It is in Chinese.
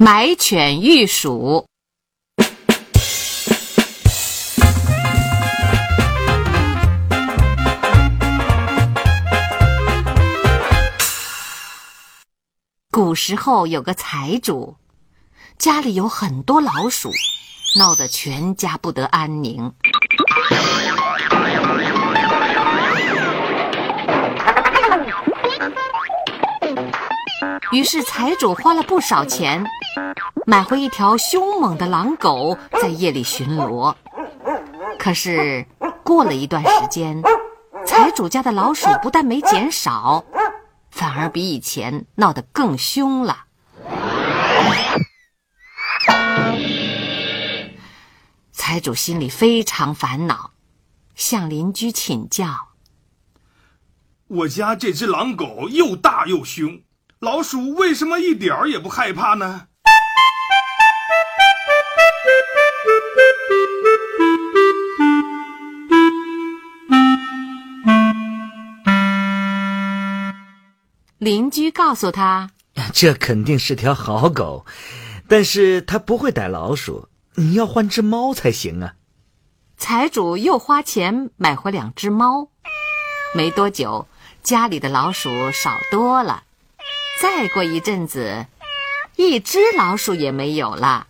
买犬遇鼠。古时候有个财主，家里有很多老鼠，闹得全家不得安宁。于是财主花了不少钱，买回一条凶猛的狼狗，在夜里巡逻。可是过了一段时间，财主家的老鼠不但没减少，反而比以前闹得更凶了。财主心里非常烦恼，向邻居请教：“我家这只狼狗又大又凶。”老鼠为什么一点儿也不害怕呢？邻居告诉他：“ 这肯定是条好狗，但是它不会逮老鼠。你要换只猫才行啊。”财主又花钱买回两只猫，没多久，家里的老鼠少多了。再过一阵子，一只老鼠也没有了。